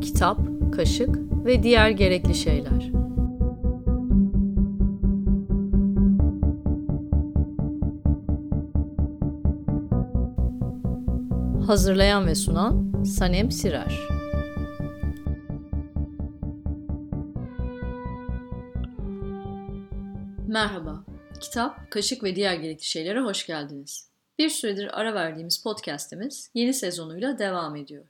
Kitap, kaşık ve diğer gerekli şeyler. Hazırlayan ve sunan Sanem Sirer. Kitap, kaşık ve diğer gerekli şeylere hoş geldiniz. Bir süredir ara verdiğimiz podcast'imiz yeni sezonuyla devam ediyor.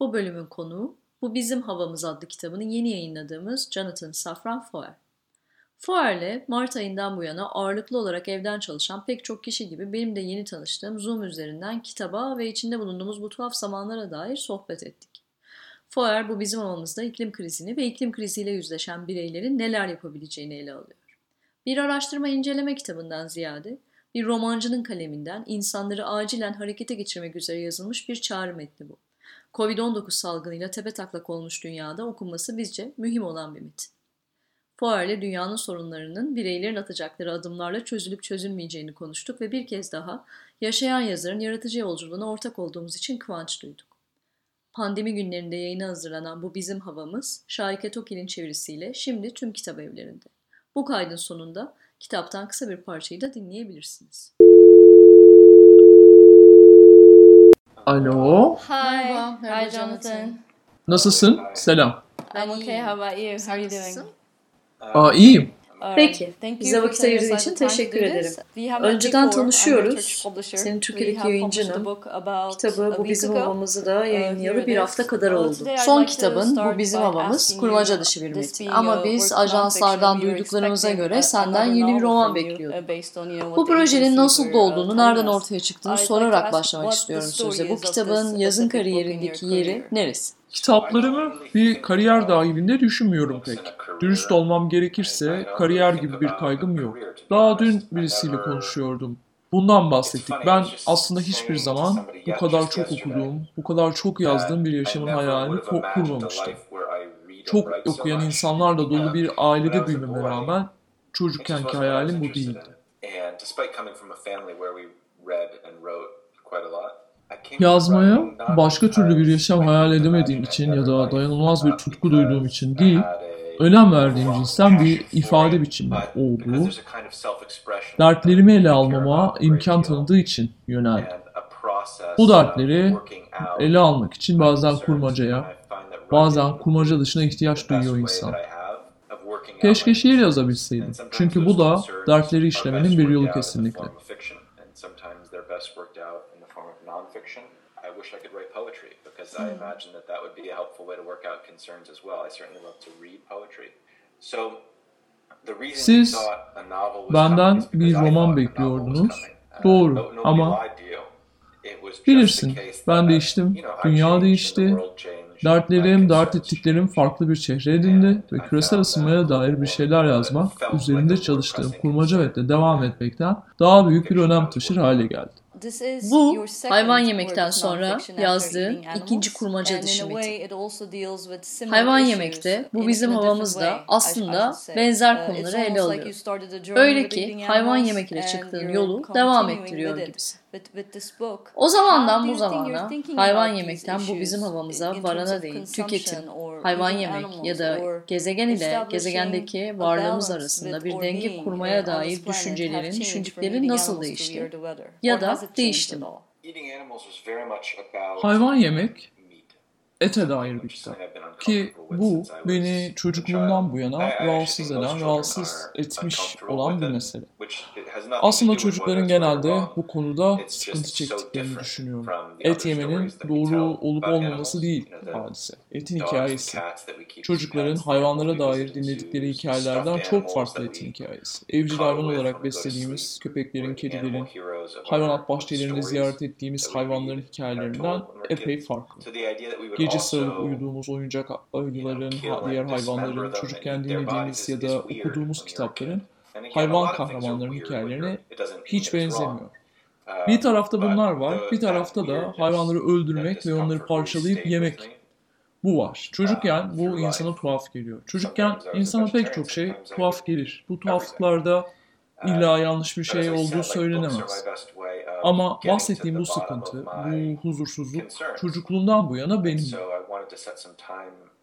Bu bölümün konuğu Bu Bizim Havamız adlı kitabını yeni yayınladığımız Jonathan Safran Foer. Foer'le Mart ayından bu yana ağırlıklı olarak evden çalışan pek çok kişi gibi benim de yeni tanıştığım Zoom üzerinden kitaba ve içinde bulunduğumuz bu tuhaf zamanlara dair sohbet ettik. Foer bu bizim havamızda iklim krizini ve iklim kriziyle yüzleşen bireylerin neler yapabileceğini ele alıyor. Bir araştırma inceleme kitabından ziyade bir romancının kaleminden insanları acilen harekete geçirmek üzere yazılmış bir çağrı metni bu. Covid-19 salgınıyla tepe taklak olmuş dünyada okunması bizce mühim olan bir metin. Foer'le dünyanın sorunlarının bireylerin atacakları adımlarla çözülüp çözülmeyeceğini konuştuk ve bir kez daha yaşayan yazarın yaratıcı yolculuğuna ortak olduğumuz için kıvanç duyduk. Pandemi günlerinde yayına hazırlanan bu bizim havamız Şahike Toki'nin çevirisiyle şimdi tüm kitap evlerinde. Bu kaydın sonunda kitaptan kısa bir parçayı da dinleyebilirsiniz. Alo. Hi. Merhaba, merhaba Hi, Jonathan. Nasılsın? Selam. I'm okay. How about you? How are you doing? Aa iyiyim. Peki, bize vakit aside için teşekkür ederim. Önceden tanışıyoruz. Senin Türkiye'deki about Kitabı Bu Bizim. Havamızı da Uh, yayınlayalı bir hafta kadar oldu. Son kitabın Bu Bizim Havamız kurmaca dışı bir metin. Ama biz ajanslardan duyduklarımıza göre senden yeni bir roman bekliyorduk. uh, Bu projenin nasıl were, uh, nereden ortaya çıktığını sorarak başlamak istiyorum söze. Bu kitabın yazın kariyerindeki yeri neresi? Kitaplarımı bir kariyer dahilinde düşünmüyorum pek. Dürüst olmam gerekirse kariyer gibi bir kaygım yok. Daha dün birisiyle konuşuyordum. Bundan bahsettik. Ben aslında hiçbir zaman bu kadar çok okuduğum, bu kadar çok yazdığım bir yaşamın hayalini kurmamıştım. Çok okuyan insanlarla dolu bir ailede büyümeme rağmen çocukkenki hayalim bu değildi. Yazmaya başka türlü bir yaşam hayal edemediğim için ya da dayanılmaz bir tutku duyduğum için değil, önem verdiğim cinsten bir ifade biçimi olduğu, dertlerimi ele almama imkan tanıdığı için yöneldim. Bu dertleri ele almak için bazen kurmacaya, bazen kurmaca dışına ihtiyaç duyuyor insan. Keşke şiir yazabilseydim. Çünkü bu da dertleri işlemenin bir yolu kesinlikle. I wish I could write poetry because I imagine that that would be a helpful way to work out concerns as well. I certainly love to read poetry. So the reason Siz you thought a novel was benden coming bir roman bekliyordunuz. Uh, Doğru ama bilirsin, ben değiştim, dünya değişti, dertlerim, dert ettiklerim farklı bir çehre edindi ve küresel ısınmaya dair bir şeyler yazmak, üzerinde çalıştığım kurmaca ve de devam etmekten daha büyük bir önem taşır hale geldi. This is Bu, your second hayvan yemekten sonra nonfiction after yazdığı eating animals, ikinci kurmaca dışı metin. Hayvan yemekte bu bizim havamızda aslında benzer Uh, konuları ele alıyor. Öyle with ki hayvan yemek ile çıktığın yolu devam ettiriyor gibisin. With- with this book. O How zamandan bu zamana thinking hayvan yemekten bu bizim havamıza in terms varana of değil, tüketim, or hayvan yemek ya animals da or gezegen ile gezegendeki varlığımız arasında bir or denge kurmaya uh, dair düşüncelerin, eating nasıl değişti ya da değişti mi? all? Eating animals was very much about Hayvan yemek. Ete dair bir kitap. Ki bu beni çocukluğumdan bu yana rahatsız eden, rahatsız etmiş olan bir mesele. Aslında çocukların genelde bu konuda sıkıntı çektiklerini düşünüyorum. Et yemenin doğru olup olmaması değil hadise. Etin hikayesi. Çocukların hayvanlara dair dinledikleri hikayelerden çok farklı etin hikayesi. Evcil hayvan olarak beslediğimiz köpeklerin, kedilerin, hayvanat bahçelerinde ziyaret ettiğimiz hayvanların hikayelerinden epey farklı. Gece sarılıp uyuduğumuz oyuncak ayıların, diğer hayvanların, çocukken dinlediğimiz ya da okuduğumuz kitapların hayvan kahramanların hikayelerine hiç benzemiyor. Bir tarafta bunlar var, bir tarafta da hayvanları öldürmek ve onları parçalayıp yemek Bu var. Çocukken bu insana tuhaf geliyor. Çocukken insana pek çok şey tuhaf gelir. Bu tuhaflıklarda illa yanlış bir şey olduğu söylenemez. Ama bahsettiğim bu sıkıntı, bu huzursuzluk çocukluğumdan bu yana benim.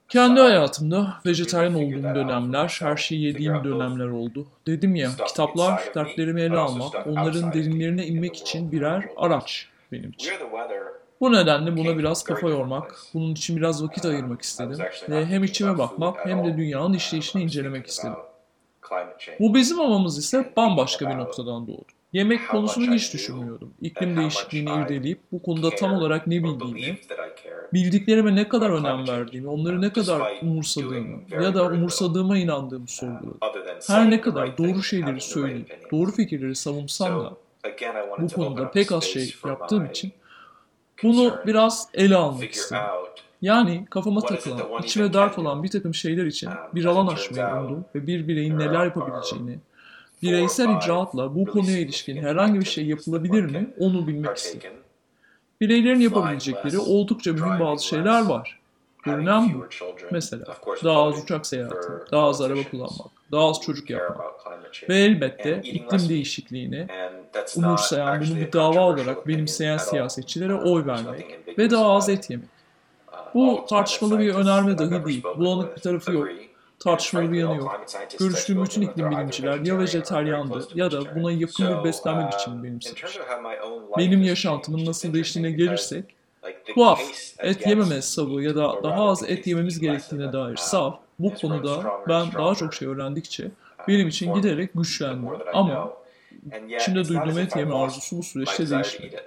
Kendi hayatımda vejetaryen olduğum dönemler, her şeyi yediğim dönemler oldu. Dedim ya, kitaplar, dertlerimi ele almak, onların derinlerine inmek için birer araç benim için. Bu nedenle buna biraz kafa yormak, bunun için biraz vakit ayırmak istedim ve hem içime bakmak hem de dünyanın işleyişini incelemek istedim. Bu bizim havamız ise bambaşka bir noktadan doğdu. Yemek konusunu hiç düşünmüyordum. İklim değişikliğini irdeleyip bu konuda tam olarak ne bildiğimi, bildiklerime ne kadar önem verdiğimi, onları ne kadar umursadığımı ya da umursadığıma inandığımı sorguladım. Her ne kadar doğru şeyleri söyleyip, doğru fikirleri savunsam da bu konuda pek az şey yaptığım için bunu biraz ele almak istedim. Yani kafama takılan, içime dert olan bir takım şeyler için bir alan açmayı umdum ve bir bireyin neler yapabileceğini, bireysel icraatla bu konuya ilişkin herhangi bir şey yapılabilir mi onu bilmek istedim. Bireylerin yapabilecekleri oldukça mühim bazı şeyler var. Görünen bu. Mesela daha az uçak seyahati, daha az araba kullanmak, daha az çocuk yapmak ve elbette iklim değişikliğini umursayan, bunu bir dava olarak benimseyen siyasetçilere oy vermek ve daha az et yemek. Bu tartışmalı bir önerme dahi değil. Bulanık bir tarafı yok. Tartışmalı bir yanı yok. Görüştüğüm bütün iklim bilimciler ya vejeteryandı ya da buna yakın bir beslenme biçimini benimsemiş. Benim yaşantımın nasıl değiştiğine gelirsek, tuhaf, et yememe savı ya da daha az et yememiz gerektiğine dair saf, bu konuda ben daha çok şey öğrendikçe benim için giderek güçlendi. Ama içimde duyduğum et yeme arzusu bu süreçte değişmedi.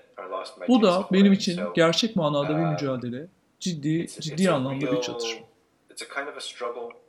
Bu da benim için gerçek manada bir mücadele, ciddi ciddi anlamda bir çatışma.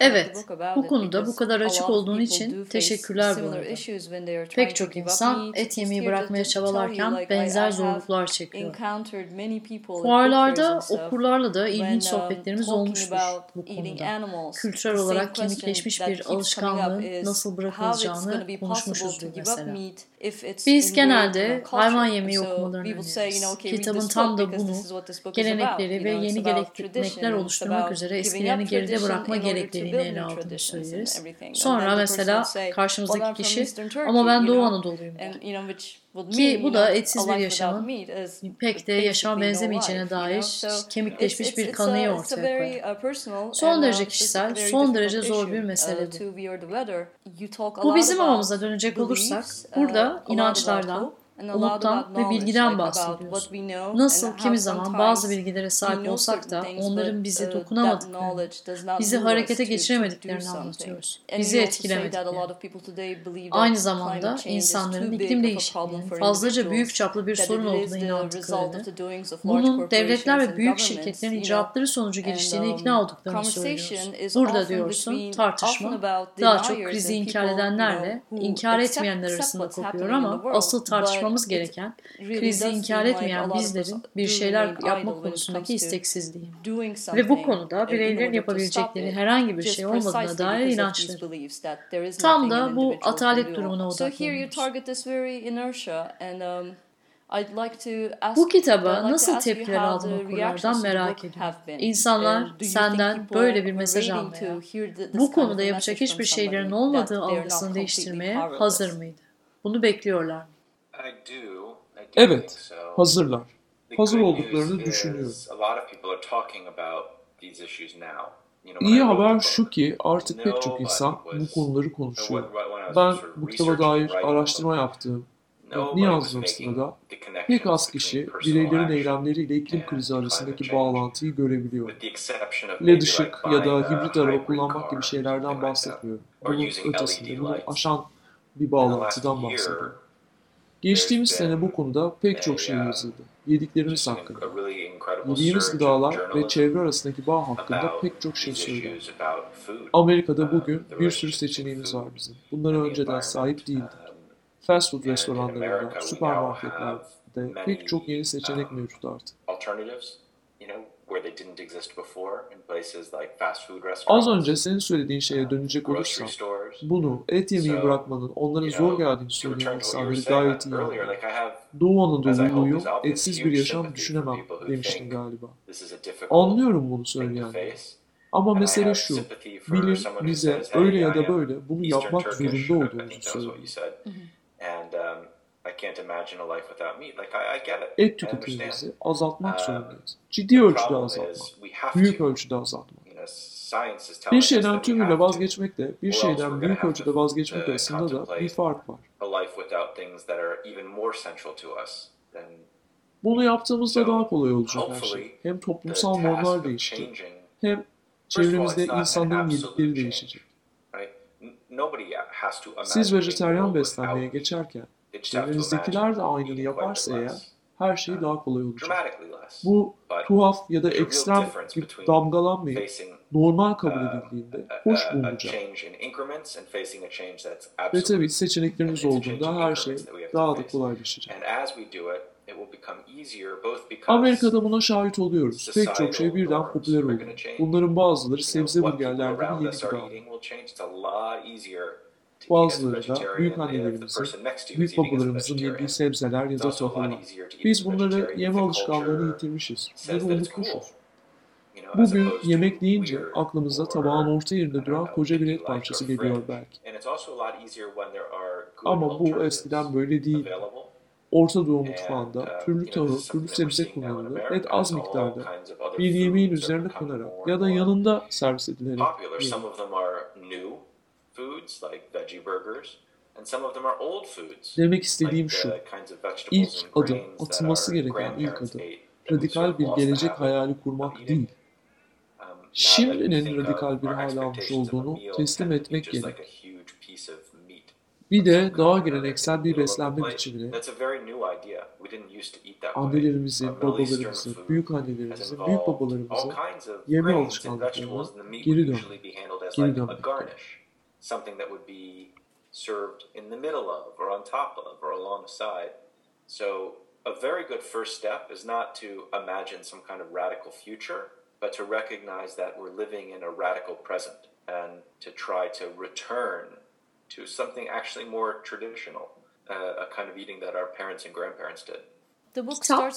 Evet, bu konuda bu kadar açık olduğun için teşekkürler bu arada. Pek çok insan et yemeyi bırakmaya çabalarken benzer zorluklar çekiyor. Fuarlarda okurlarla da ilginç um, sohbetlerimiz olmuştur bu konuda. Kültürel olarak kemikleşmiş bir alışkanlığın nasıl bırakılacağını konuşmuşuzdur mesela. Biz genelde hayvan yemeği okumalarını öneririz. Kitabın tam da bunu, gelenekleri ve yeni gelenekler oluşturmak üzere eskilerini geride bırakma gerekliliğini ele aldığını söyleriz. Sonra mesela karşımızdaki kişi ama ben Doğu Anadolu'yum. Ki bu da etsiz bir yaşamın pek de yaşama benzemeyeceğine dair kemikleşmiş bir kanıyı ortaya koyar. Son derece kişisel, son derece zor bir mesele bu. Bu bizim havamıza dönecek olursak, burada inançlardan, umuttan ve bilgiden bahsediyoruz. Nasıl kimi zaman bazı bilgilere sahip olsak da onların bizi dokunamadıklarını, bizi harekete geçiremediklerini anlatıyoruz. Bizi etkilemediklerini. Aynı zamanda insanların iklim değişikliğinin fazlaca büyük çaplı bir sorun olduğuna inandıklarını, bunun devletler ve büyük şirketlerin icraatları sonucu geliştiğine ikna olduklarını söylüyoruz. Burada diyorsun tartışma daha çok krizi inkar edenlerle inkar etmeyenler arasında kopuyor ama asıl tartışma konuşmamız gereken krizi inkar etmeyen bizlerin bir şeyler yapma konusundaki isteksizliği. Ve bu konuda bireylerin yapabilecekleri herhangi bir şey olmadığına dair inançları. Tam da bu atalet durumuna odaklanıyoruz. Bu kitaba nasıl tepkiler aldığını okurlardan merak ediyorum. İnsanlar senden böyle bir mesaj almaya, bu konuda yapacak hiçbir şeylerin olmadığı algısını değiştirmeye hazır mıydı? Bunu bekliyorlar mı? Evet, hazırlar. Hazır olduklarını düşünüyorum. İyi haber şu ki artık pek çok insan bu konuları konuşuyor. Ben bu kitaba dair araştırma yaptığım, ne yazdığım sırada pek az kişi bireylerin eylemleriyle iklim krizi arasındaki bağlantıyı görebiliyor. LED ışık ya da hibrit araba kullanmak gibi şeylerden bahsetmiyorum. Bunun ötesinde, bunu aşan bir bağlantıdan bahsediyorum. Geçtiğimiz sene bu konuda pek çok şey yazıldı. Yediklerimiz hakkında. Yediğimiz gıdalar ve çevre arasındaki bağ hakkında pek çok şey söylendi. Amerika'da bugün bir sürü seçeneğimiz var bizim. Bunlara önceden sahip değildik. Fast food restoranlarında, süpermarketlerde pek çok yeni seçenek mevcut artık. Az önce senin söylediğin şeye dönecek olursam, bunu et yemeyi bırakmanın onların zor geldiğini söyleyen insanları gayet iyi anlıyorum. Doğu Anadolu'luyum, etsiz bir yaşam düşünemem demiştin galiba. Anlıyorum bunu söyleyenleri. Ama mesele şu, bilim bize öyle ya da böyle bunu yapmak zorunda olduğumuzu söylüyor. Et tüketimimizi azaltmak zorundayız. Ciddi ölçüde azaltmak, büyük ölçüde azaltmak. Bir şeyden tümüyle vazgeçmekle bir şeyden büyük ölçüde vazgeçmek arasında da bir fark var. Bunu yaptığımızda daha kolay olacak her şey. Hem toplumsal normlar değişecek, hem çevremizde insanların yedikleri değişecek. Siz vejeteryan beslenmeye geçerken çevrenizdekiler de aynını yaparsa eğer her şey daha kolay olacak. Bu tuhaf ya da ekstrem bir damgalanmayıp normal kabul edildiğinde hoş bulunacak. Ve tabii seçenekleriniz olduğunda her şey daha da kolaylaşacak. Amerika'da buna şahit oluyoruz. Pek çok şey birden popüler oldu. Bunların bazıları sebze burgerler gibi yeni gıda. Bazıları da büyük annelerimizin, büyük babalarımızın yediği sebzeler ya da tohumlar. Biz bunları yeme alışkanlığını yitirmişiz. Bunu unutmuşuz. Bugün yemek deyince aklımıza tabağın orta yerinde duran koca bir et parçası geliyor belki. Ama bu eskiden böyle değil. Orta Doğu mutfağında türlü tahıl, türlü sebze kullanılır, et az miktarda bir yemeğin üzerine konarak ya da yanında servis edilerek yenir. Demek istediğim şu, ilk adım, atılması gereken ilk adım, radikal bir gelecek hayali kurmak değil, şimdinin radikal bir hal almış olduğunu teslim etmek gerek. Bir de daha geleneksel bir beslenme biçimine, annelerimizin, babalarımızın, büyük annelerimizin, büyük babalarımızın yeme alışkanlıklarına geri dönmek, geri dönmek something that would be served in the middle of, or on top of, or alongside. So, a very good first step is not to imagine some kind of radical future, but to recognize that we're living in a radical present and to try to return to something actually more traditional, uh, a kind of eating that our parents and grandparents did. Kitap,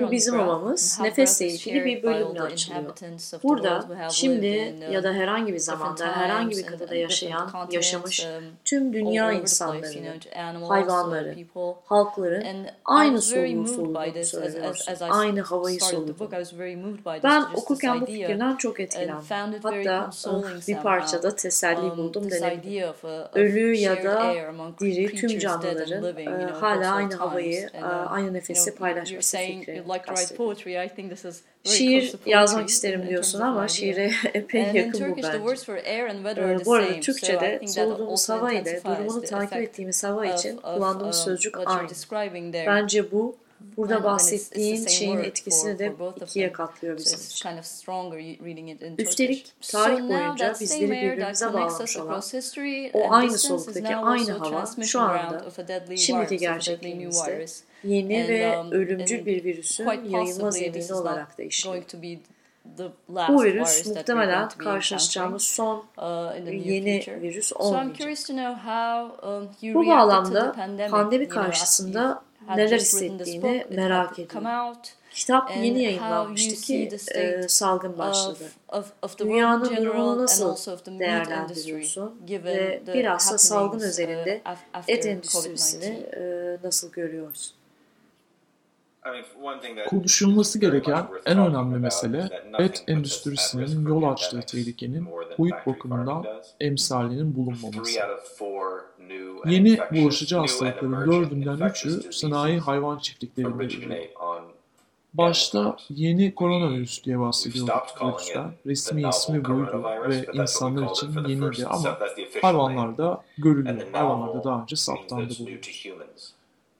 bu bizim havamız, nefesle ilgili bir bölümle açılıyor. Burada, şimdi ya da herhangi bir zamanda, herhangi bir kıtada yaşayan, yaşamış tüm dünya insanlarının, hayvanları, halkların aynı soluğu soluduğunu söylüyoruz. Aynı havayı soluduğunu. Ben okurken bu fikirden çok etkilendim. Hatta bir parçada teselli buldum denebilir. Ölü ya da diri tüm canlıların hala aynı havayı, aynı nefesi birlikte paylaşması fikri. Şiir yazmak isterim diyorsun ama şiire epey yakın bu bence. Bu arada Türkçe'de soluduğumuz hava ile durumunu takip ettiğimiz hava için kullandığımız sözcük aynı. Bence bu burada bahsettiğin şeyin etkisini de ikiye katlıyor bizim için. Üstelik tarih boyunca bizleri birbirimize bağlamış olan o aynı soluktaki aynı hava şu anda şimdiki gerçekliğimizde yeni ve um, ölümcül bir virüsün yayılma zemini olarak da işliyor. Bu virüs muhtemelen karşılaşacağımız son uh, yeni virüs olmayacak. Um, Bu bağlamda pandemi karşısında neler hissettiğini merak ediyorum. Kitap yeni yayınlanmıştı ki e, salgın başladı. Dünyanın durumunu nasıl değerlendiriyorsun ve bilhassa salgın özelinde et endüstrisini e, nasıl görüyorsun? Konuşulması gereken en önemli mesele et endüstrisinin yol açtığı tehlikenin boyut bakımından emsalinin bulunmaması. Yeni bulaşıcı hastalıkların dördünden üçü sanayi hayvan çiftliklerinde. Başta yeni koronavirüs diye bahsediyorduk virüsten. Resmi ismi buydu ve insanlar için yeniydi ama hayvanlarda görülüyor. Hayvanlarda daha önce saptandı bu virüs.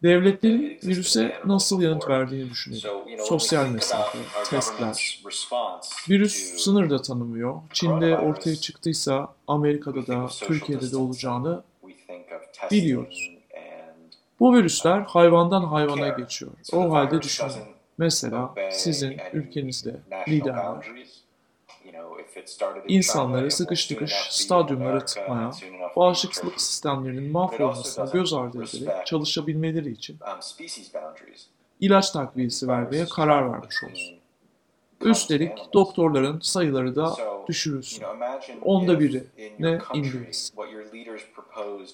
Devletlerin virüse nasıl yanıt verdiğini düşünelim. Sosyal mesafe, testler. Virüs sınır da tanımıyor. Çin'de ortaya çıktıysa Amerika'da da Türkiye'de de olacağını biliyoruz. Bu virüsler hayvandan hayvana geçiyor. O halde düşünün. Mesela sizin ülkenizde liderler insanları sıkış tıkış stadyumlara tıkmaya, bağışıklık sistemlerinin mahvolmasına göz ardı ederek çalışabilmeleri için ilaç takviyesi vermeye karar vermiş olsun. Üstelik doktorların sayıları da düşürülsün. Onda biri ne indirilsin.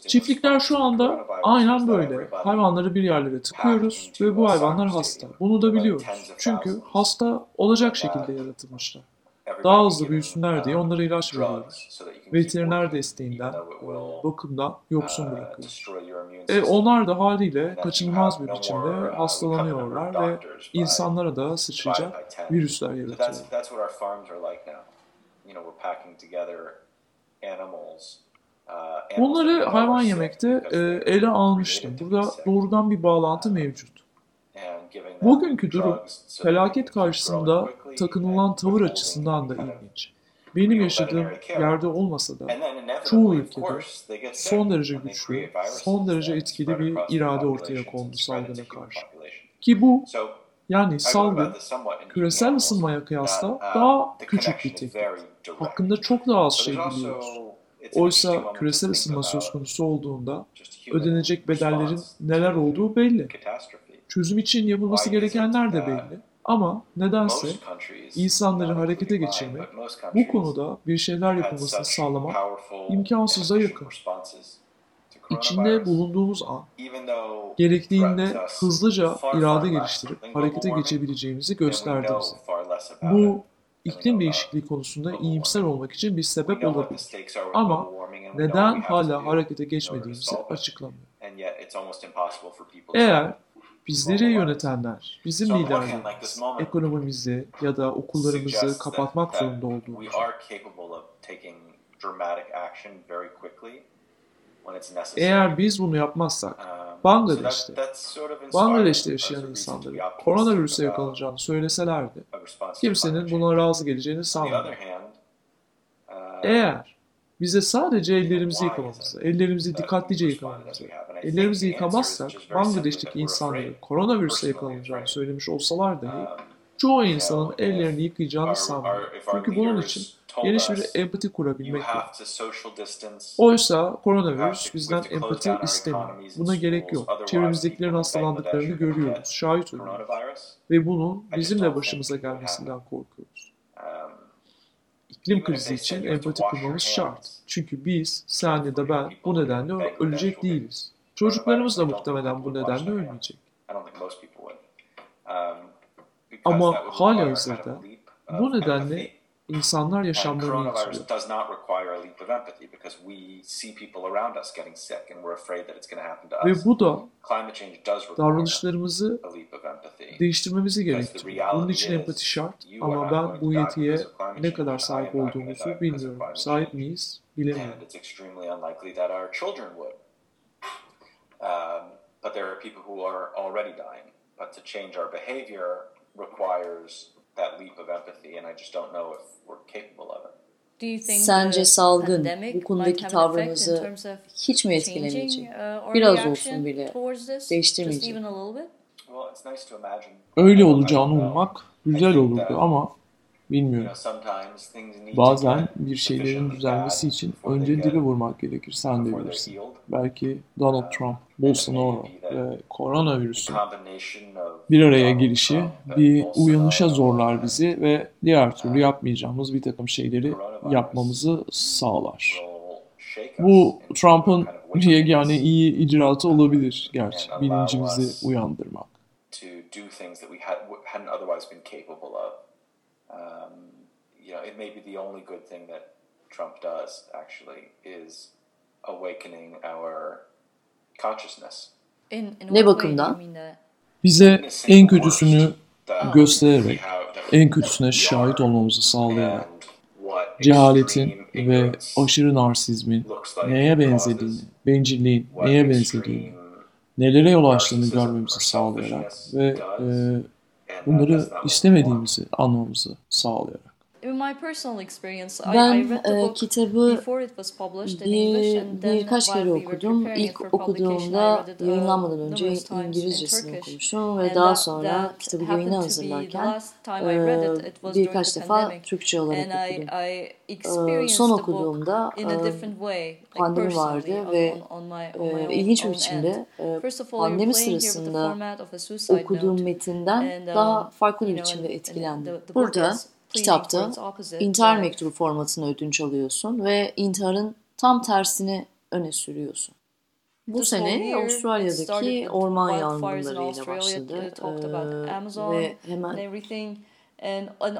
Çiftlikler şu anda aynen böyle. Hayvanları bir yerlere tıkıyoruz ve bu hayvanlar hasta. Bunu da biliyoruz. Çünkü hasta olacak şekilde yaratılmışlar. Daha hızlı büyüsünler diye onlara ilaç veriyoruz. Veteriner desteğinden, bakımdan yoksun bırakıyoruz. E, onlar da haliyle kaçınılmaz bir biçimde hastalanıyorlar ve insanlara da sıçrayacak virüsler yaratıyorlar. Bunları hayvan yemekte e, ele almıştım. Burada doğrudan bir bağlantı mevcut. Bugünkü durum felaket karşısında takınılan tavır açısından da ilginç. Benim yaşadığım yerde olmasa da çoğu ülkede son derece güçlü, son derece etkili bir irade ortaya kondu salgına karşı. Ki bu yani salgın küresel ısınmaya kıyasla daha küçük bir tehdit. Hakkında çok daha az şey biliyoruz. Oysa küresel ısınma söz konusu olduğunda ödenecek bedellerin neler olduğu belli. Çözüm için yapılması gerekenler de belli. Ama nedense insanları harekete geçirmek, bu konuda bir şeyler yapılmasını sağlamak imkansıza yakın. İçinde bulunduğumuz an, gerektiğinde hızlıca irade geliştirip harekete geçebileceğimizi gösterdi bize. Bu iklim değişikliği konusunda iyimser olmak için bir sebep olabilir. Ama neden hala harekete geçmediğimizi açıklamıyor. Eğer bizleri yönetenler, bizim liderlerimiz, ekonomimizi ya da okullarımızı kapatmak zorunda olduğumuz eğer biz bunu yapmazsak, Bangladeş'te, Bangladeş'te yaşayan insanların koronavirüse yakalanacağını söyleselerdi, kimsenin buna razı geleceğini sanmıyorum. Eğer bize sadece ellerimizi yıkamamızı, ellerimizi dikkatlice yıkamamızı, ellerimizi yıkamazsak Bangladeş'teki insanların koronavirüse yakalanacağını söylemiş olsalar dahi çoğu insanın ellerini yıkayacağını sanmıyorum. Çünkü bunun için geniş bir empati kurabilmek. Oysa koronavirüs bizden empati istemiyor. Buna gerek yok. Çevremizdekilerin hastalandıklarını görüyoruz, şahit oluyoruz. Ve bunun bizimle başımıza gelmesinden korkuyoruz. İklim krizi için empati kurmamız şart. Çünkü biz, sen ya da ben bu nedenle ölecek değiliz. Çocuklarımız da muhtemelen bu nedenle ölmeyecek. Ama hala hazırda bu nedenle insanlar yaşamlarını yitiriyor. Ve bu da davranışlarımızı değiştirmemizi gerektiriyor. Bunun için empati şart ama ben bu yetiye ne kadar sahip olduğumuzu bilmiyorum. Sahip miyiz? Bilemiyorum. Um, but there are people who are already dying. But to change our behavior requires that leap of empathy, and I just don't know if we're capable of it. Sence salgın bu konudaki tavrınızı hiç mi etkilemeyecek? Uh, Biraz olsun bile değiştirmeyecek. Öyle olacağını ummak güzel olurdu ama bilmiyorum. Bazen bir şeylerin düzelmesi için önce dibe vurmak gerekir. Sen de bilirsin. Belki Donald Trump, Bolsonaro ve koronavirüsün bir araya gelişi bir uyanışa zorlar bizi ve diğer türlü yapmayacağımız bir takım şeyleri yapmamızı sağlar. Bu Trump'ın yegane iyi icraatı olabilir gerçi bilincimizi uyandırmak. You know, it may be the only good thing that Trump does actually is awakening our consciousness. Ne bakımdan? Bize en kötüsünü göstererek, en kötüsüne şahit olmamızı sağlayarak, cehaletin ve aşırı narsizmin neye benzediğini, bencilliğin neye benzediğini, nelere yol açtığını görmemizi sağlayarak ve e, bunları istemediğimizi anlamamızı sağlayarak. Ben e, kitabı bir, birkaç kere okudum. İlk okuduğumda yayınlanmadan önce İngilizcesini okumuşum ve daha sonra kitabı yayına hazırlarken e, birkaç defa Türkçe olarak okudum. E, son okuduğumda e, pandemi vardı ve e, ilginç bir biçimde e, pandemi sırasında okuduğum metinden daha farklı bir biçimde etkilendim. Burada kitapta intihar mektubu formatını ödünç alıyorsun ve intiharın tam tersini öne sürüyorsun. Bu sene Avustralya'daki orman yangınlarıyla başladı ee, ve hemen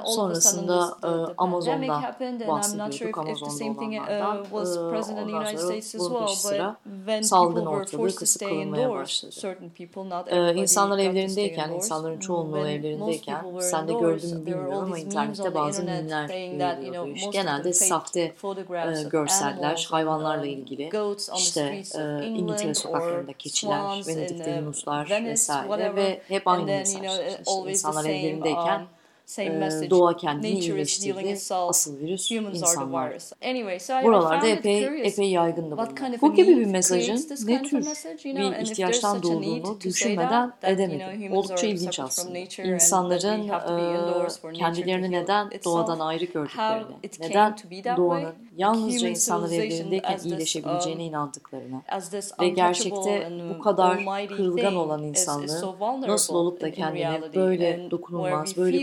Sonrasında e, Amazon'dan bahsediyorduk. Amazon'da olanlardan. E, ondan sonra bunun sıra salgın ortalığı kısık kılınmaya başladı. E, insanlar evlerindeyken, insanların çoğunluğu evlerindeyken, sen de gördün mü bilmiyorum ama internette bazı mimler yayılıyor bu iş. Genelde sahte e, görseller, hayvanlarla ilgili. İşte e, İngiltere sokaklarında keçiler, Venedik'te yunuslar vesaire ve hep aynı mesaj. İşte insanlar evlerindeyken e, doğa kendini iyileştirdi. Asıl virüs insanlar. Anyway, so Buralarda epey epey yaygındı bunlar. Kind of Bu gibi bir mesajın ne tür bir ihtiyaçtan doğduğunu düşünmeden edemedim. Oldukça ilginç aslında. İnsanların kendilerini neden doğadan ayrı gördüklerini, neden doğanın yalnızca insanlar evlerindeyken iyileşebileceğine inandıklarına ve gerçekte bu kadar kırılgan olan insanlığın nasıl olup da kendine böyle dokunulmaz, böyle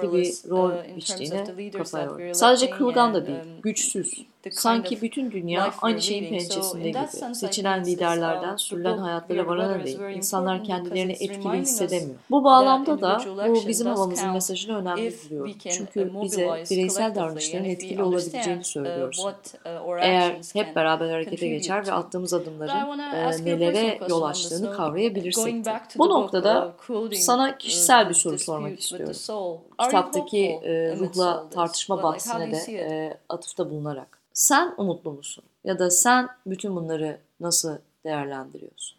kudretli bir rol biçtiğini kafaya yoruyor. Sadece kırılgan da değil, um, güçsüz, Sanki bütün dünya aynı şeyin pençesinde gibi. Seçilen liderlerden sürülen hayatlara varana değil. İnsanlar kendilerini etkili hissedemiyor. Bu bağlamda da bu bizim havamızın mesajını önemli buluyorum. Çünkü bize bireysel davranışların etkili olabileceğini söylüyorsun. Uh, Eğer hep beraber harekete geçer ve attığımız adımların e, nelere yol açtığını kavrayabilirsek. Bu noktada sana kişisel bir soru sormak istiyorum. Kitaptaki e, ruhla tartışma bahsine de e, atıfta bulunarak. Sen umutlu musun? Ya da sen bütün bunları nasıl değerlendiriyorsun?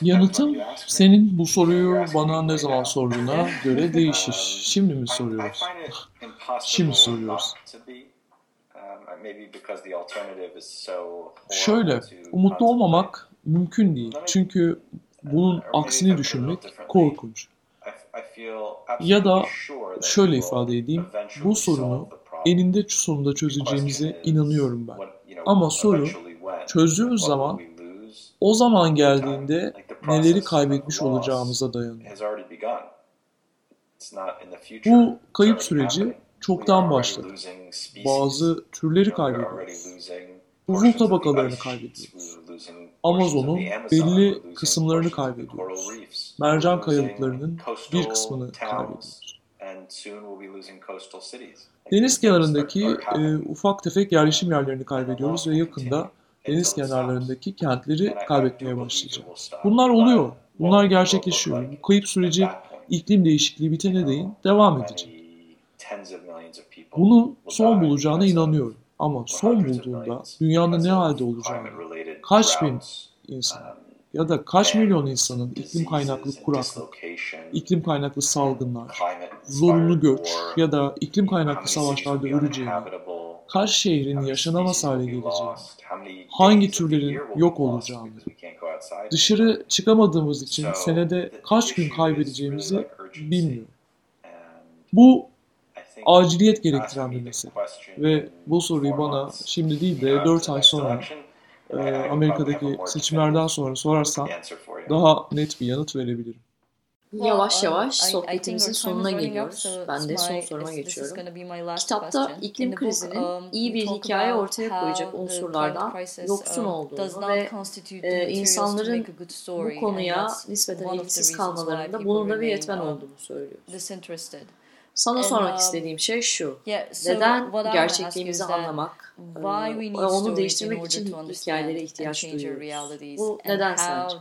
Yanıtım senin bu soruyu bana ne zaman sorduğuna göre değişir. Şimdi mi soruyoruz? Şimdi soruyoruz. Şöyle, umutlu olmamak mümkün değil. Çünkü bunun aksini düşünmek korkunç. Ya da şöyle ifade edeyim, bu sorunu eninde sonunda çözeceğimize inanıyorum ben. Ama soru çözdüğümüz zaman o zaman geldiğinde neleri kaybetmiş olacağımıza dayanıyor. Bu kayıp süreci çoktan başladı. Bazı türleri kaybediyoruz. Uzun tabakalarını kaybediyoruz. Amazon'un belli kısımlarını kaybediyoruz. Mercan kayalıklarının bir kısmını kaybediyoruz. Deniz kenarındaki e, ufak tefek yerleşim yerlerini kaybediyoruz ve yakında deniz kenarlarındaki kentleri kaybetmeye başlayacağız. Bunlar oluyor. Bunlar gerçekleşiyor. Bu kayıp süreci iklim değişikliği bitene değin devam edecek. Bunun son bulacağına inanıyorum. Ama son bulduğunda dünyanın ne halde olacağını, kaç bin insan, ya da kaç milyon insanın iklim kaynaklı kuraklık, iklim kaynaklı salgınlar, zorunlu göç ya da iklim kaynaklı savaşlarda öleceğini, kaç şehrin yaşanamaz hale geleceğini, hangi türlerin yok olacağını, dışarı çıkamadığımız için senede kaç gün kaybedeceğimizi bilmiyorum. Bu aciliyet gerektiren bir mesele. Ve bu soruyu bana şimdi değil de 4 ay sonra Amerika'daki seçimlerden sonra sorarsan daha net bir yanıt verebilirim. Yavaş yavaş sohbetimizin sonuna geliyoruz. Ben de son soruma geçiyorum. Kitapta iklim krizinin um, iyi bir hikaye ortaya koyacak unsurlardan yoksun uh, olduğunu ve e, insanların bu konuya nispeten ilgisiz kalmalarında bunun da bir yetmen um, olduğunu söylüyor. Sana sormak um, istediğim şey şu. Neden gerçekliğimizi anlamak ve onu değiştirmek için hikayelere ihtiyaç duyuyoruz? Bu neden sence?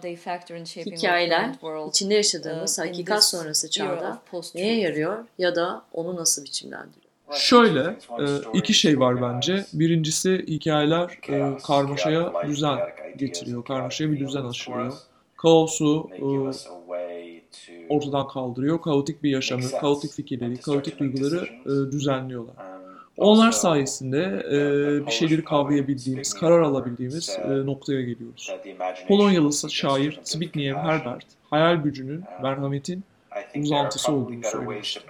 Hikayeler içinde yaşadığımız hakikat sonrası çağda neye yarıyor ya da onu nasıl biçimlendiriyor? Şöyle, e, iki şey var bence. Birincisi hikayeler e, karmaşaya düzen getiriyor, karmaşaya bir düzen aşılıyor. Kaosu e, ortadan kaldırıyor. Kaotik bir yaşamı, kaotik fikirleri, kaotik duyguları e, düzenliyorlar. Onlar sayesinde e, bir şeyleri kavrayabildiğimiz, karar alabildiğimiz e, noktaya geliyoruz. Polonyalı şair Zbigniew Herbert, hayal gücünün, merhametin uzantısı olduğunu söylemişti.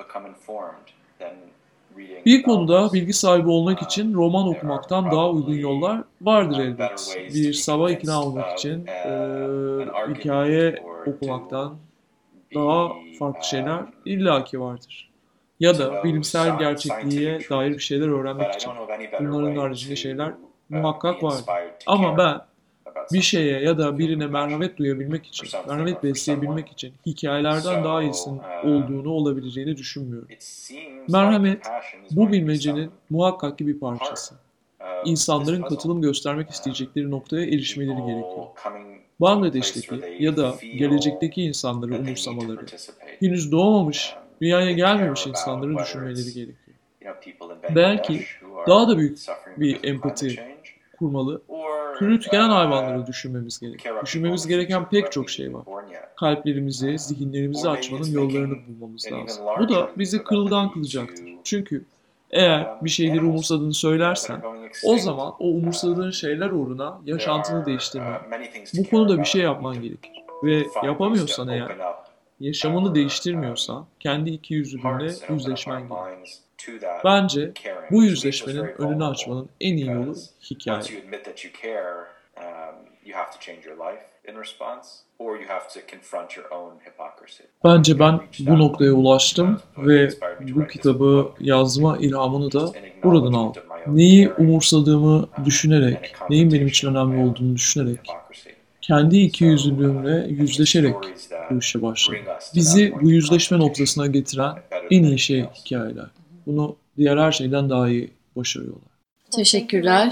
Bir konuda bilgi sahibi olmak için roman okumaktan daha uygun yollar vardır elbet. Bir sabah ikna olmak için e, hikaye okumaktan daha farklı şeyler illaki vardır. Ya da bilimsel gerçekliğe dair bir şeyler öğrenmek için. Bunların haricinde şeyler muhakkak vardır. Ama ben bir şeye ya da birine merhamet duyabilmek için, merhamet besleyebilmek için hikayelerden daha iyisinin olduğunu olabileceğini düşünmüyorum. Merhamet bu bilmecenin muhakkak ki bir parçası. İnsanların katılım göstermek isteyecekleri noktaya erişmeleri gerekiyor. Bangladeş'teki ya da gelecekteki insanları umursamaları, henüz doğmamış, dünyaya gelmemiş insanları düşünmeleri gerekiyor. Belki daha da büyük bir empati kurmalı Türü tükenen hayvanları düşünmemiz gerek. Düşünmemiz gereken pek çok şey var. Kalplerimizi, zihinlerimizi açmanın yollarını bulmamız lazım. Bu da bizi kırılgan kılacaktır. Çünkü eğer bir şeyleri umursadığını söylersen, o zaman o umursadığın şeyler uğruna yaşantını değiştirmen, bu konuda bir şey yapman gerekir. Ve yapamıyorsan eğer, yaşamını değiştirmiyorsan, kendi iki yüzlülüğünle yüzleşmen gerekir. Bence bu yüzleşmenin önünü açmanın en iyi yolu hikaye. Bence ben bu noktaya ulaştım ve bu kitabı yazma ilhamını da buradan aldım. Neyi umursadığımı düşünerek, neyin benim için önemli olduğunu düşünerek, kendi iki yüzlülüğümle yüzleşerek bu işe başladım. Bizi bu yüzleşme noktasına getiren en iyi şey hikayeler. Bunu diğer her şeyden daha iyi başarıyorlar. Teşekkürler.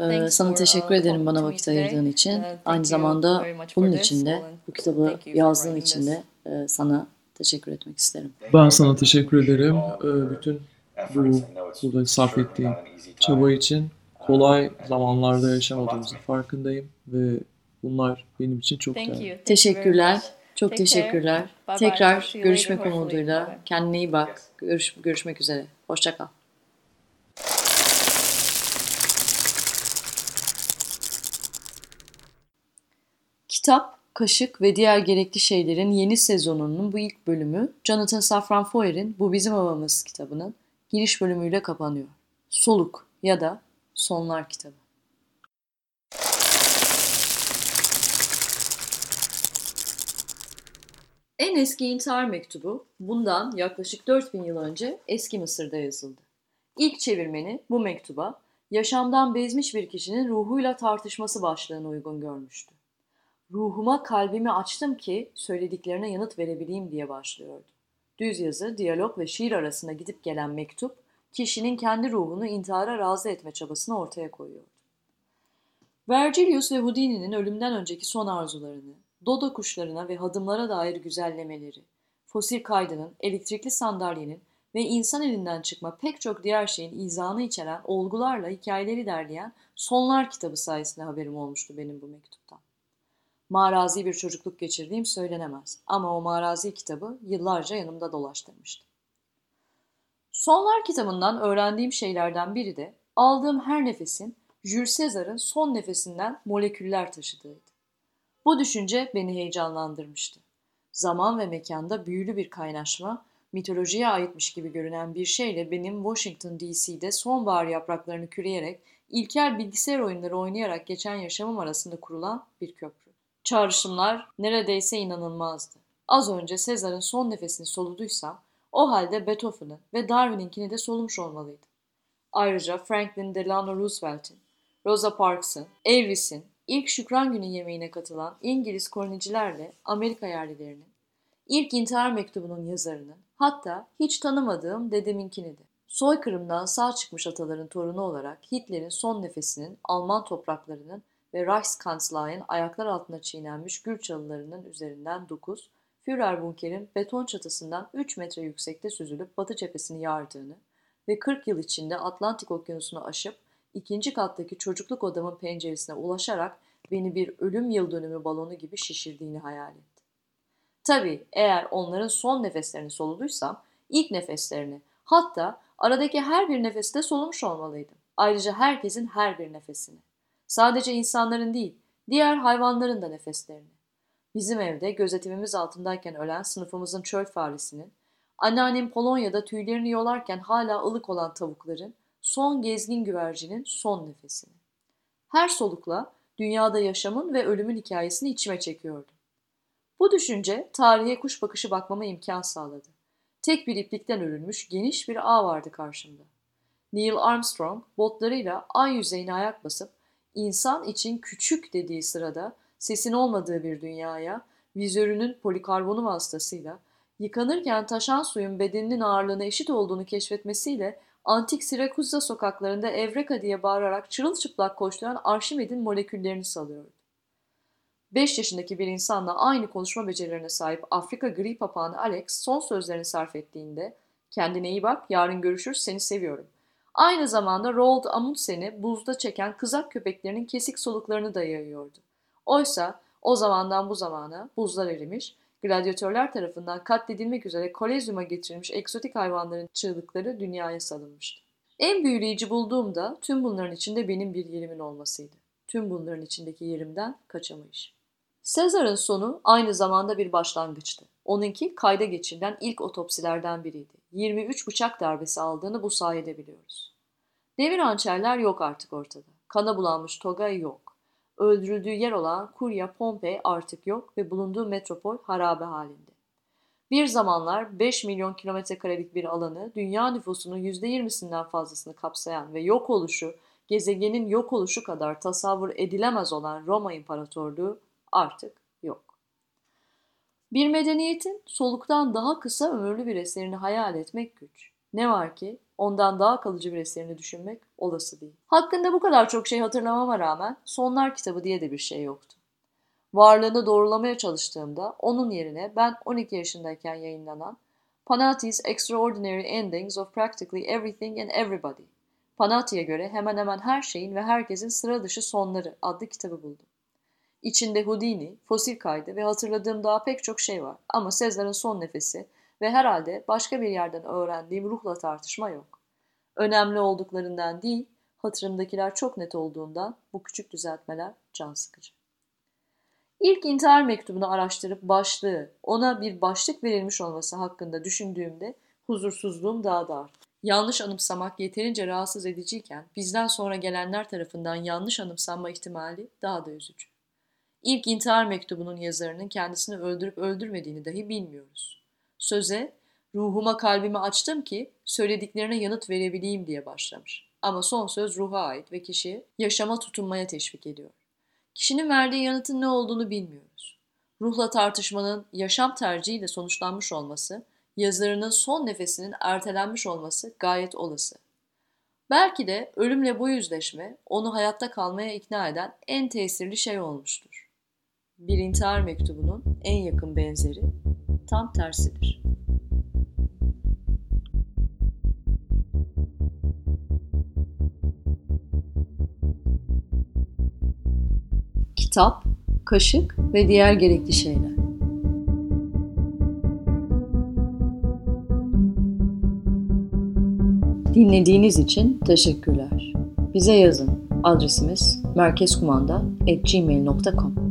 Ee, sana teşekkür ederim bana vakit ayırdığın için. Aynı zamanda bunun için de, bu kitabı yazdığın için de e, sana teşekkür etmek isterim. Ben sana teşekkür ederim. Ee, bütün bu burada sarf ettiğim çaba için kolay zamanlarda yaşamadığımızın farkındayım ve bunlar benim için çok değerli. Teşekkürler. Çok teşekkürler. Tekrar görüşmek umuduyla. Kendine iyi bak. Görüş, görüşmek üzere. Hoşçakal. Kitap, Kaşık ve Diğer Gerekli Şeylerin yeni sezonunun bu ilk bölümü Jonathan Safran Foer'in Bu Bizim Havamız kitabının giriş bölümüyle kapanıyor. Soluk ya da Sonlar kitabı. En eski intihar mektubu bundan yaklaşık 4000 yıl önce eski Mısır'da yazıldı. İlk çevirmeni bu mektuba yaşamdan bezmiş bir kişinin ruhuyla tartışması başlığını uygun görmüştü. Ruhuma kalbimi açtım ki söylediklerine yanıt verebileyim diye başlıyordu. Düz yazı, diyalog ve şiir arasında gidip gelen mektup, kişinin kendi ruhunu intihara razı etme çabasını ortaya koyuyordu. Vergilius ve Houdini'nin ölümden önceki son arzularını, dodo kuşlarına ve hadımlara dair güzellemeleri, fosil kaydının, elektrikli sandalyenin ve insan elinden çıkma pek çok diğer şeyin izahını içeren olgularla hikayeleri derleyen Sonlar kitabı sayesinde haberim olmuştu benim bu mektuptan. Marazi bir çocukluk geçirdiğim söylenemez ama o marazi kitabı yıllarca yanımda dolaştırmıştı. Sonlar kitabından öğrendiğim şeylerden biri de aldığım her nefesin Jules Caesar'ın son nefesinden moleküller taşıdığıydı. Bu düşünce beni heyecanlandırmıştı. Zaman ve mekanda büyülü bir kaynaşma, mitolojiye aitmiş gibi görünen bir şeyle benim Washington DC'de sonbahar yapraklarını küreyerek ilkel bilgisayar oyunları oynayarak geçen yaşamım arasında kurulan bir köprü. Çağrışımlar neredeyse inanılmazdı. Az önce Sezar'ın son nefesini soluduysam, o halde Beethoven'ın ve Darwin'inkini de solumuş olmalıydı. Ayrıca Franklin Delano Roosevelt'in, Rosa Parks'ın, Elvis'in, ilk Şükran Günü yemeğine katılan İngiliz kolonicilerle Amerika yerlilerinin, ilk intihar mektubunun yazarının, hatta hiç tanımadığım dedeminkini de. Soykırımdan sağ çıkmış ataların torunu olarak Hitler'in son nefesinin Alman topraklarının ve Reichskanzlei'nin ayaklar altına çiğnenmiş gül çalılarının üzerinden 9, Führer bunkerin beton çatısından 3 metre yüksekte süzülüp batı cephesini yardığını ve 40 yıl içinde Atlantik okyanusunu aşıp ikinci kattaki çocukluk odamın penceresine ulaşarak beni bir ölüm yıl dönümü balonu gibi şişirdiğini hayal etti. Tabii eğer onların son nefeslerini soluduysam ilk nefeslerini hatta Aradaki her bir nefeste solumuş olmalıydım. Ayrıca herkesin her bir nefesini. Sadece insanların değil, diğer hayvanların da nefeslerini. Bizim evde gözetimimiz altındayken ölen sınıfımızın çöl faresinin, anneannem Polonya'da tüylerini yolarken hala ılık olan tavukların, son gezgin güvercinin son nefesini. Her solukla dünyada yaşamın ve ölümün hikayesini içime çekiyordum. Bu düşünce tarihe kuş bakışı bakmama imkan sağladı. Tek bir iplikten örülmüş geniş bir ağ vardı karşımda. Neil Armstrong botlarıyla ay yüzeyine ayak basıp insan için küçük dediği sırada sesin olmadığı bir dünyaya vizörünün polikarbonu vasıtasıyla yıkanırken taşan suyun bedeninin ağırlığına eşit olduğunu keşfetmesiyle antik Sirakuza sokaklarında Evreka diye bağırarak çırılçıplak koşturan Arşimed'in moleküllerini salıyordu. 5 yaşındaki bir insanla aynı konuşma becerilerine sahip Afrika gri papağanı Alex son sözlerini sarf ettiğinde kendine iyi bak yarın görüşürüz seni seviyorum. Aynı zamanda Roald Amundsen'i buzda çeken kızak köpeklerinin kesik soluklarını da yayıyordu. Oysa o zamandan bu zamana buzlar erimiş, gladyatörler tarafından katledilmek üzere kolezyuma getirilmiş egzotik hayvanların çığlıkları dünyaya salınmıştı. En büyüleyici bulduğum da tüm bunların içinde benim bir yerimin olmasıydı. Tüm bunların içindeki yerimden kaçamayış. Sezar'ın sonu aynı zamanda bir başlangıçtı. Onunki kayda geçirilen ilk otopsilerden biriydi. 23 bıçak darbesi aldığını bu sayede biliyoruz. Devir hançerler yok artık ortada. Kana bulanmış toga yok. Öldürüldüğü yer olan Kurya Pompei artık yok ve bulunduğu metropol harabe halinde. Bir zamanlar 5 milyon kilometre karelik bir alanı dünya nüfusunun %20'sinden fazlasını kapsayan ve yok oluşu, gezegenin yok oluşu kadar tasavvur edilemez olan Roma İmparatorluğu artık yok. Bir medeniyetin soluktan daha kısa ömürlü bir eserini hayal etmek güç. Ne var ki ondan daha kalıcı bir eserini düşünmek olası değil. Hakkında bu kadar çok şey hatırlamama rağmen Sonlar kitabı diye de bir şey yoktu. Varlığını doğrulamaya çalıştığımda onun yerine ben 12 yaşındayken yayınlanan Panati's Extraordinary Endings of Practically Everything and Everybody. Panati'ye göre hemen hemen her şeyin ve herkesin sıra dışı sonları adlı kitabı buldum. İçinde Houdini, fosil kaydı ve hatırladığım daha pek çok şey var. Ama Sezar'ın son nefesi ve herhalde başka bir yerden öğrendiğim ruhla tartışma yok. Önemli olduklarından değil, hatırımdakiler çok net olduğundan bu küçük düzeltmeler can sıkıcı. İlk intihar mektubunu araştırıp başlığı, ona bir başlık verilmiş olması hakkında düşündüğümde huzursuzluğum daha da arttı. Yanlış anımsamak yeterince rahatsız ediciyken bizden sonra gelenler tarafından yanlış anımsanma ihtimali daha da üzücü. İlk intihar mektubunun yazarının kendisini öldürüp öldürmediğini dahi bilmiyoruz. Söze, ruhuma kalbimi açtım ki söylediklerine yanıt verebileyim diye başlamış. Ama son söz ruha ait ve kişi yaşama tutunmaya teşvik ediyor. Kişinin verdiği yanıtın ne olduğunu bilmiyoruz. Ruhla tartışmanın yaşam tercihiyle sonuçlanmış olması, yazarının son nefesinin ertelenmiş olması gayet olası. Belki de ölümle bu yüzleşme onu hayatta kalmaya ikna eden en tesirli şey olmuştur bir intihar mektubunun en yakın benzeri tam tersidir. Kitap, kaşık ve diğer gerekli şeyler. Dinlediğiniz için teşekkürler. Bize yazın. Adresimiz merkezkumanda.gmail.com